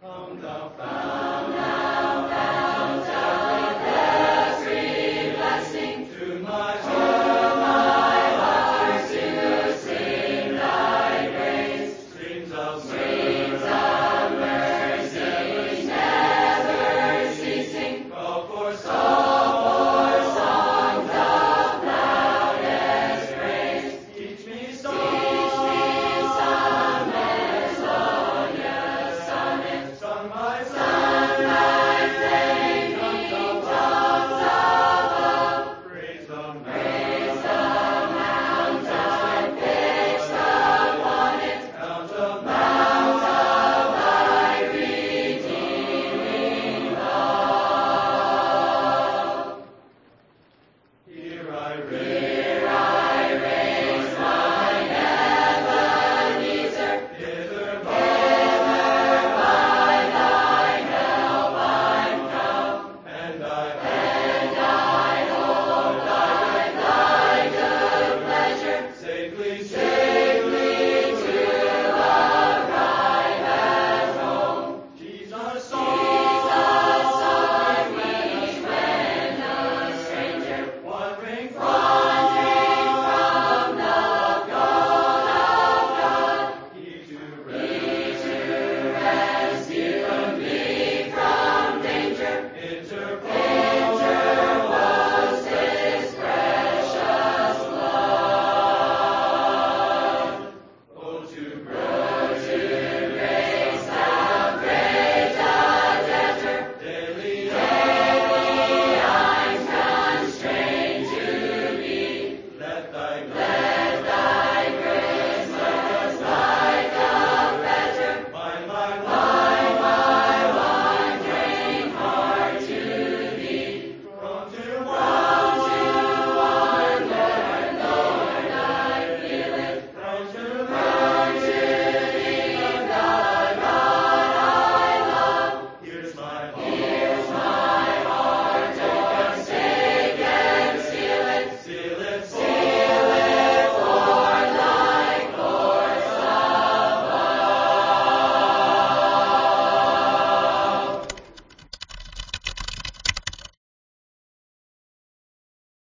Come the Father.